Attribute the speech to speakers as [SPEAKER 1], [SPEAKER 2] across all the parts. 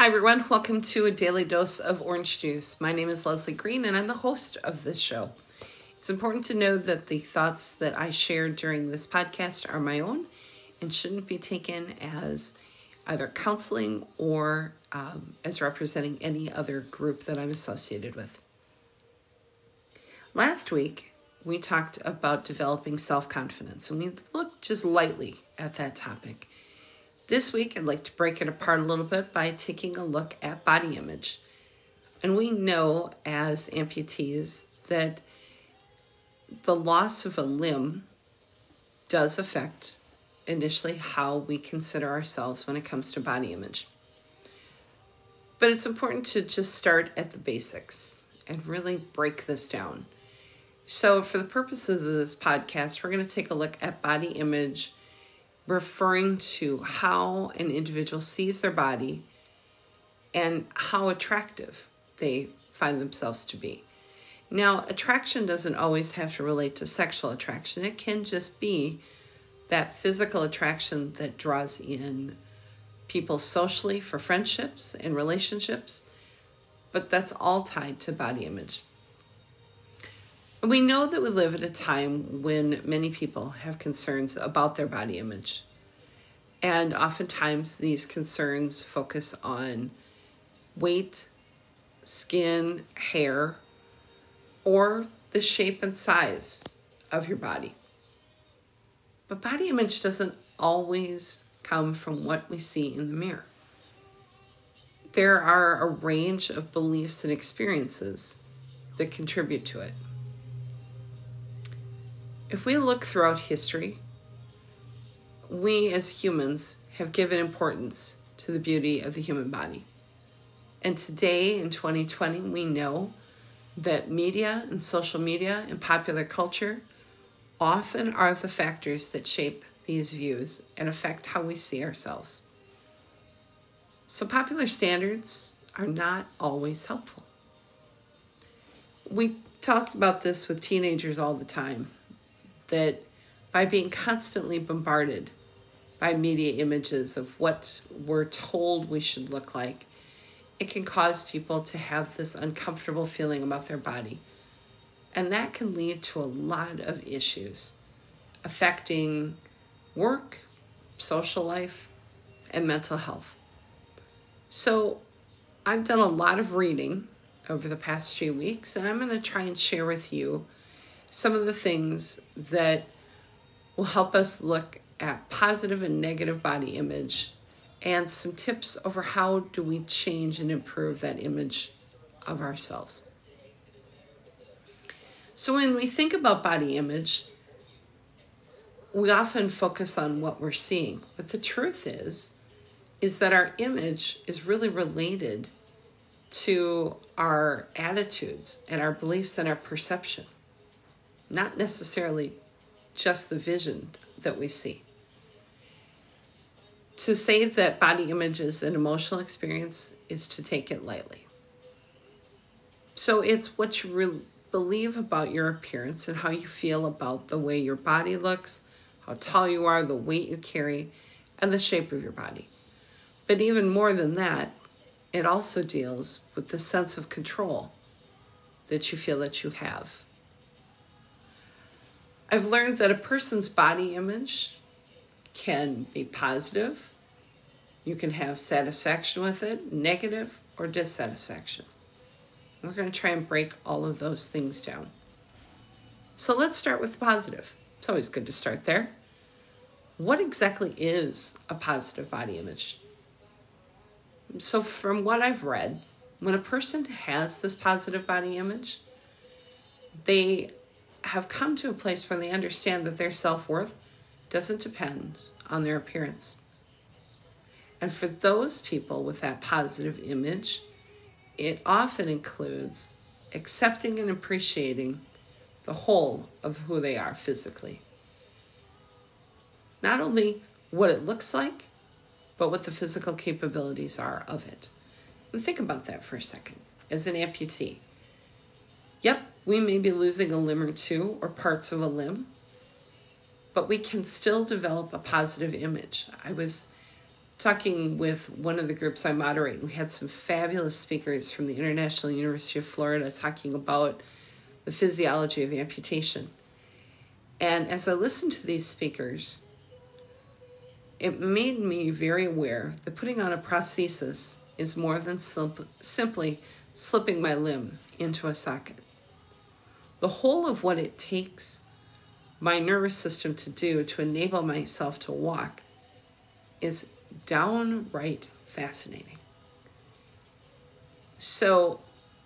[SPEAKER 1] Hi, everyone. Welcome to a daily dose of orange juice. My name is Leslie Green, and I'm the host of this show. It's important to know that the thoughts that I share during this podcast are my own and shouldn't be taken as either counseling or um, as representing any other group that I'm associated with. Last week, we talked about developing self confidence, and we looked just lightly at that topic. This week, I'd like to break it apart a little bit by taking a look at body image. And we know as amputees that the loss of a limb does affect initially how we consider ourselves when it comes to body image. But it's important to just start at the basics and really break this down. So, for the purposes of this podcast, we're going to take a look at body image referring to how an individual sees their body and how attractive they find themselves to be. Now, attraction doesn't always have to relate to sexual attraction, it can just be that physical attraction that draws in people socially for friendships and relationships, but that's all tied to body image. We know that we live at a time when many people have concerns about their body image. And oftentimes these concerns focus on weight, skin, hair, or the shape and size of your body. But body image doesn't always come from what we see in the mirror. There are a range of beliefs and experiences that contribute to it. If we look throughout history, we as humans have given importance to the beauty of the human body. And today in 2020, we know that media and social media and popular culture often are the factors that shape these views and affect how we see ourselves. So, popular standards are not always helpful. We talk about this with teenagers all the time that by being constantly bombarded by media images of what we're told we should look like, it can cause people to have this uncomfortable feeling about their body. And that can lead to a lot of issues affecting work, social life, and mental health. So, I've done a lot of reading over the past few weeks, and I'm going to try and share with you some of the things that will help us look at positive and negative body image and some tips over how do we change and improve that image of ourselves. So when we think about body image, we often focus on what we're seeing, but the truth is is that our image is really related to our attitudes and our beliefs and our perception not necessarily just the vision that we see. To say that body image is an emotional experience is to take it lightly. So it's what you re- believe about your appearance and how you feel about the way your body looks, how tall you are, the weight you carry, and the shape of your body. But even more than that, it also deals with the sense of control that you feel that you have I've learned that a person's body image can be positive. You can have satisfaction with it, negative, or dissatisfaction. We're going to try and break all of those things down. So let's start with the positive. It's always good to start there. What exactly is a positive body image? So, from what I've read, when a person has this positive body image, they have come to a place where they understand that their self worth doesn't depend on their appearance. And for those people with that positive image, it often includes accepting and appreciating the whole of who they are physically. Not only what it looks like, but what the physical capabilities are of it. And think about that for a second as an amputee. Yep, we may be losing a limb or two or parts of a limb, but we can still develop a positive image. I was talking with one of the groups I moderate. And we had some fabulous speakers from the International University of Florida talking about the physiology of amputation. And as I listened to these speakers, it made me very aware that putting on a prosthesis is more than simply slipping my limb into a socket. The whole of what it takes my nervous system to do to enable myself to walk is downright fascinating. So,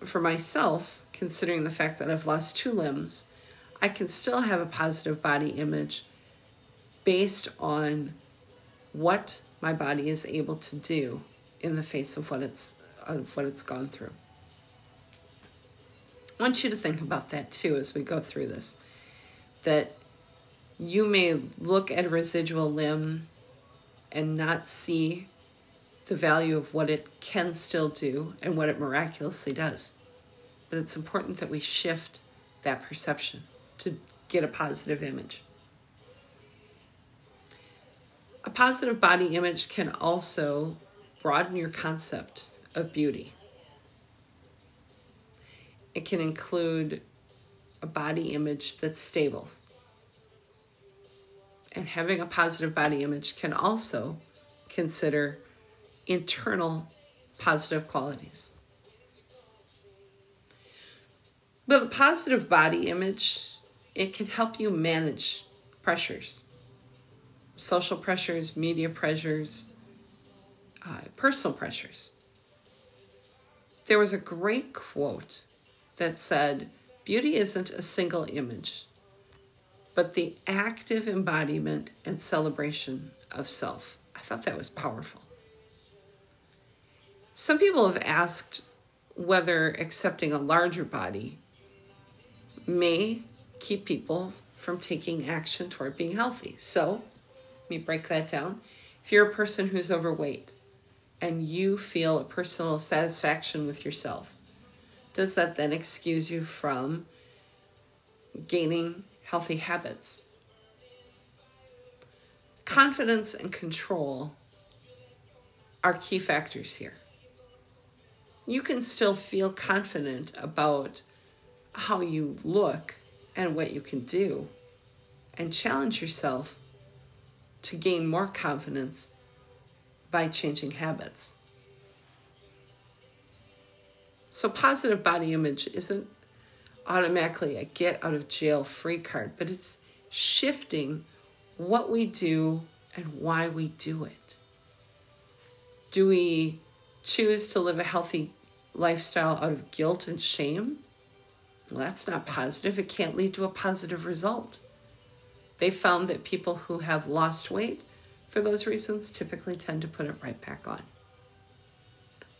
[SPEAKER 1] for myself, considering the fact that I've lost two limbs, I can still have a positive body image based on what my body is able to do in the face of what it's of what it's gone through. Want you to think about that too as we go through this. That you may look at a residual limb and not see the value of what it can still do and what it miraculously does. But it's important that we shift that perception to get a positive image. A positive body image can also broaden your concept of beauty. It can include a body image that's stable and having a positive body image can also consider internal positive qualities. With a positive body image, it can help you manage pressures social pressures, media pressures, uh, personal pressures. There was a great quote that said, Beauty isn't a single image, but the active embodiment and celebration of self. I thought that was powerful. Some people have asked whether accepting a larger body may keep people from taking action toward being healthy. So, let me break that down. If you're a person who's overweight and you feel a personal satisfaction with yourself, does that then excuse you from gaining healthy habits. Confidence and control are key factors here. You can still feel confident about how you look and what you can do, and challenge yourself to gain more confidence by changing habits. So, positive body image isn't automatically a get out of jail free card, but it's shifting what we do and why we do it. Do we choose to live a healthy lifestyle out of guilt and shame? Well, that's not positive. It can't lead to a positive result. They found that people who have lost weight for those reasons typically tend to put it right back on.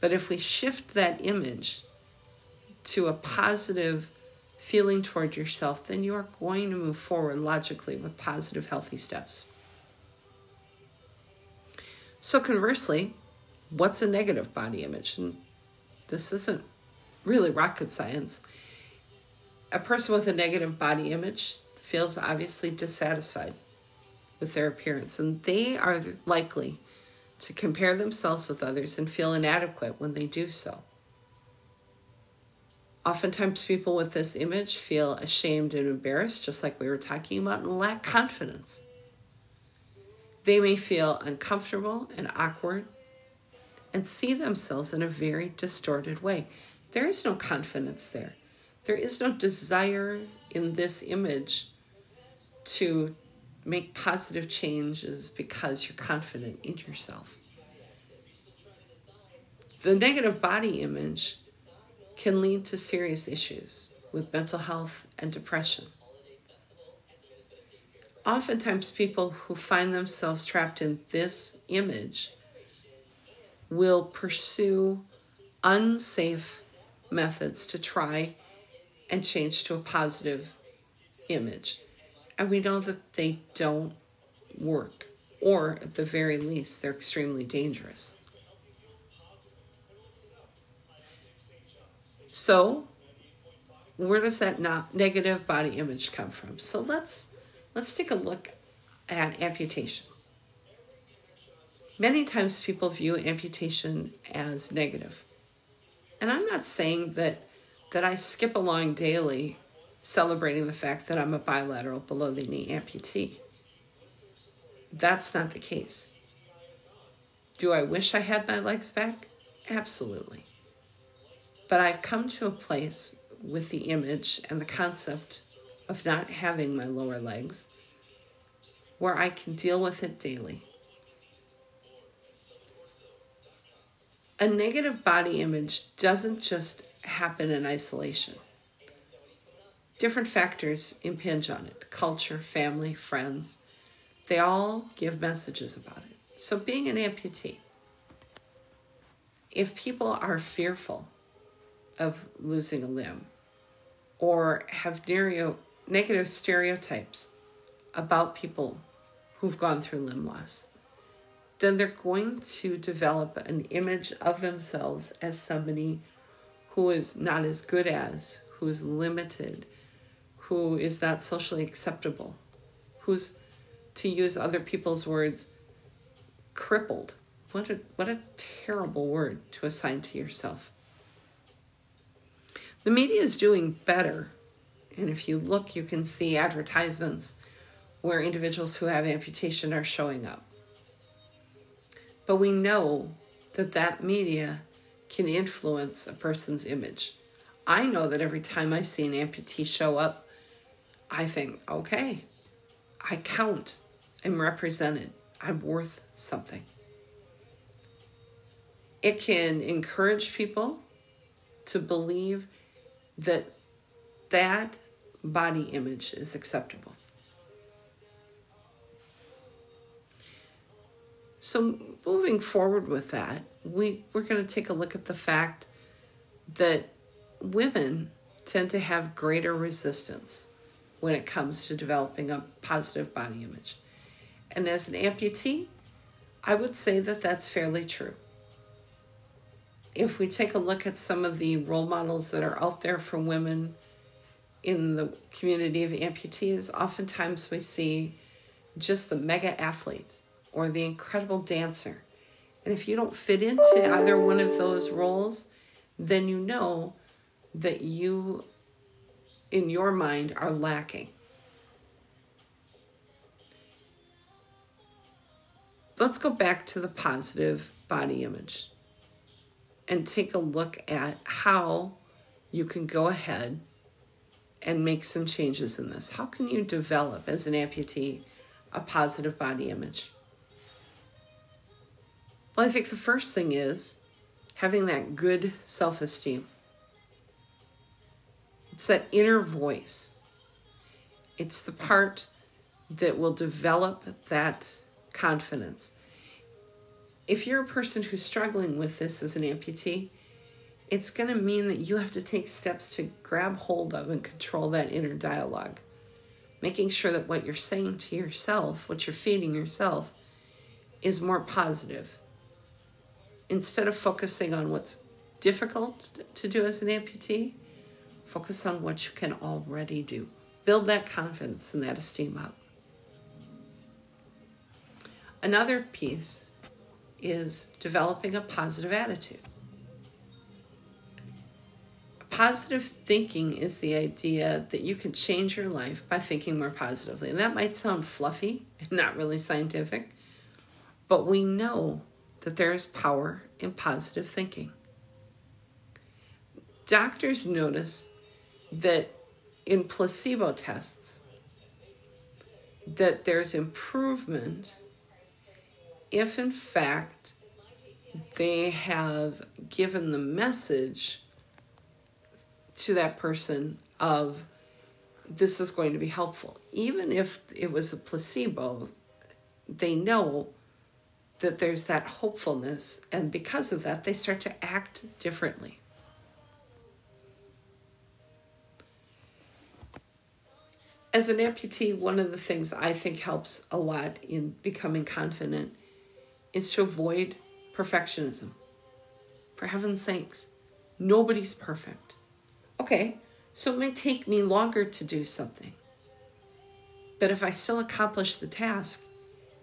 [SPEAKER 1] But if we shift that image to a positive feeling toward yourself, then you are going to move forward logically with positive, healthy steps. So, conversely, what's a negative body image? And this isn't really rocket science. A person with a negative body image feels obviously dissatisfied with their appearance, and they are likely to compare themselves with others and feel inadequate when they do so. Oftentimes, people with this image feel ashamed and embarrassed, just like we were talking about, and lack confidence. They may feel uncomfortable and awkward and see themselves in a very distorted way. There is no confidence there. There is no desire in this image to make positive changes because you're confident in yourself. The negative body image can lead to serious issues with mental health and depression. Oftentimes, people who find themselves trapped in this image will pursue unsafe methods to try and change to a positive image. And we know that they don't work, or at the very least, they're extremely dangerous. So, where does that not negative body image come from? So let's let's take a look at amputation. Many times people view amputation as negative. And I'm not saying that that I skip along daily celebrating the fact that I'm a bilateral below the knee amputee. That's not the case. Do I wish I had my legs back? Absolutely. But I've come to a place with the image and the concept of not having my lower legs where I can deal with it daily. A negative body image doesn't just happen in isolation. Different factors impinge on it culture, family, friends. They all give messages about it. So, being an amputee, if people are fearful of losing a limb or have negative stereotypes about people who've gone through limb loss, then they're going to develop an image of themselves as somebody who is not as good as, who is limited, who is that socially acceptable, who's, to use other people's words, crippled. What a, what a terrible word to assign to yourself. The media is doing better. And if you look, you can see advertisements where individuals who have amputation are showing up. But we know that that media can influence a person's image. I know that every time I see an amputee show up, I think, okay, I count, I'm represented, I'm worth something. It can encourage people to believe that that body image is acceptable. So, moving forward with that, we, we're going to take a look at the fact that women tend to have greater resistance when it comes to developing a positive body image. And as an amputee, I would say that that's fairly true. If we take a look at some of the role models that are out there for women in the community of amputees, oftentimes we see just the mega athlete or the incredible dancer. And if you don't fit into either one of those roles, then you know that you, in your mind, are lacking. Let's go back to the positive body image and take a look at how you can go ahead and make some changes in this. How can you develop as an amputee a positive body image? Well, I think the first thing is having that good self esteem. It's that inner voice. It's the part that will develop that confidence. If you're a person who's struggling with this as an amputee, it's going to mean that you have to take steps to grab hold of and control that inner dialogue. Making sure that what you're saying to yourself, what you're feeding yourself, is more positive instead of focusing on what's difficult to do as an amputee, focus on what you can already do. Build that confidence and that esteem up. Another piece is developing a positive attitude. Positive thinking is the idea that you can change your life by thinking more positively. And that might sound fluffy and not really scientific, but we know that there is power in positive thinking. Doctors notice that in placebo tests that there's improvement if in fact they have given the message to that person of this is going to be helpful even if it was a placebo they know that there's that hopefulness, and because of that, they start to act differently. As an amputee, one of the things I think helps a lot in becoming confident is to avoid perfectionism. For heaven's sakes, nobody's perfect. Okay, so it may take me longer to do something. But if I still accomplish the task,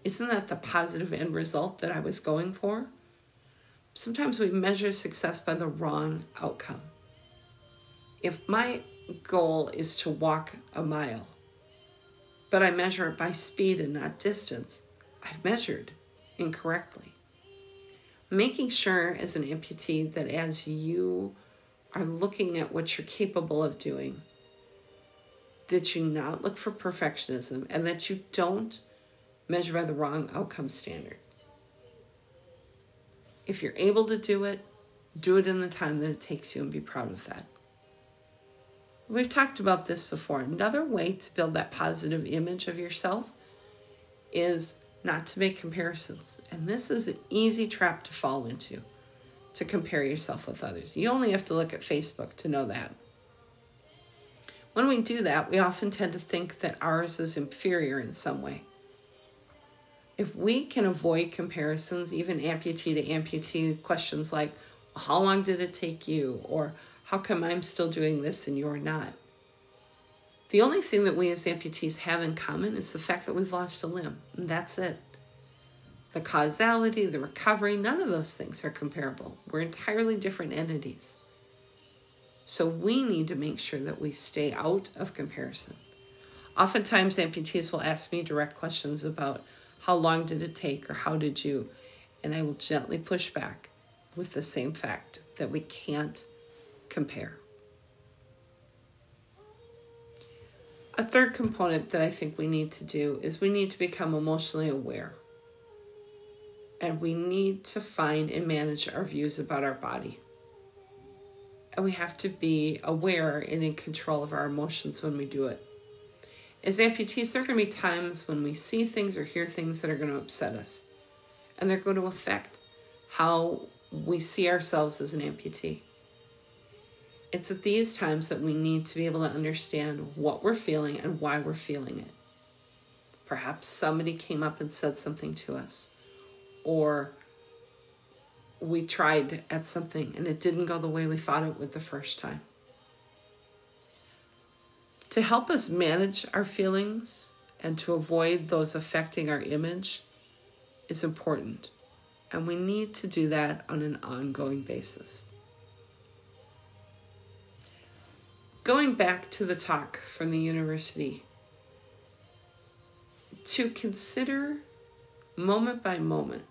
[SPEAKER 1] isn't that the positive end result that I was going for? Sometimes we measure success by the wrong outcome. If my goal is to walk a mile, but I measure it by speed and not distance, I've measured incorrectly. Making sure as an amputee that as you are looking at what you're capable of doing, that you not look for perfectionism and that you don't measure by the wrong outcome standard. If you're able to do it, do it in the time that it takes you and be proud of that. We've talked about this before. Another way to build that positive image of yourself is not to make comparisons. And this is an easy trap to fall into to compare yourself with others. You only have to look at Facebook to know that. When we do that, we often tend to think that ours is inferior in some way. If we can avoid comparisons, even amputee to amputee, questions like, How long did it take you? or How come I'm still doing this and you're not? The only thing that we as amputees have in common is the fact that we've lost a limb, and that's it. The causality, the recovery, none of those things are comparable. We're entirely different entities. So we need to make sure that we stay out of comparison. Oftentimes, amputees will ask me direct questions about how long did it take or how did you, and I will gently push back with the same fact that we can't compare. A third component that I think we need to do is we need to become emotionally aware. And we need to find and manage our views about our body and we have to be aware and in control of our emotions when we do it. As amputees, there are going to be times when we see things or hear things that are going to upset us, and they're going to affect how we see ourselves as an amputee. It's at these times that we need to be able to understand what we're feeling and why we're feeling it. Perhaps somebody came up and said something to us, or we tried at something and it didn't go the way we thought it would the first time. To help us manage our feelings and to avoid those affecting our image is important. And we need to do that on an ongoing basis. Going back to the talk from the university, to consider moment by moment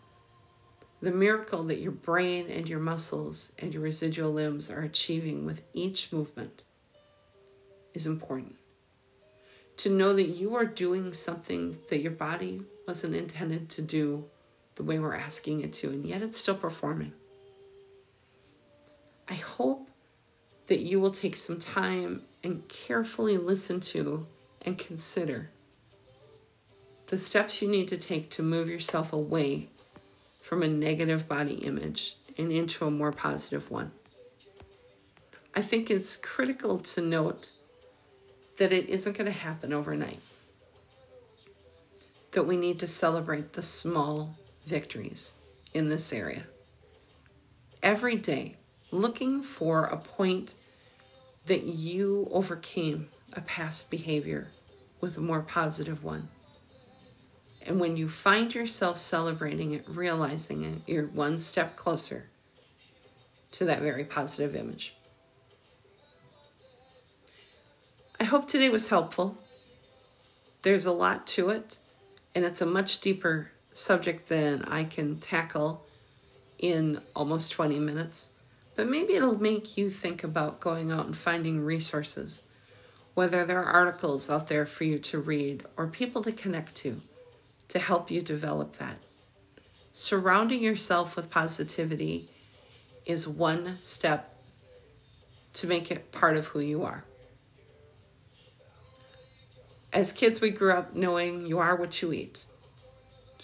[SPEAKER 1] the miracle that your brain and your muscles and your residual limbs are achieving with each movement is important. To know that you are doing something that your body wasn't intended to do the way we're asking it to, and yet it's still performing. I hope that you will take some time and carefully listen to and consider the steps you need to take to move yourself away from a negative body image and into a more positive one. I think it's critical to note that it isn't going to happen overnight. That we need to celebrate the small victories in this area. Every day, looking for a point that you overcame a past behavior with a more positive one. And when you find yourself celebrating it, realizing it, you're one step closer to that very positive image. I hope today was helpful. There's a lot to it, and it's a much deeper subject than I can tackle in almost 20 minutes. But maybe it'll make you think about going out and finding resources, whether there are articles out there for you to read or people to connect to to help you develop that. Surrounding yourself with positivity is one step to make it part of who you are. As kids, we grew up knowing you are what you eat.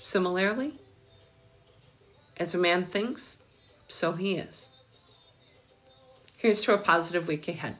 [SPEAKER 1] Similarly, as a man thinks, so he is. Here's to a positive week ahead.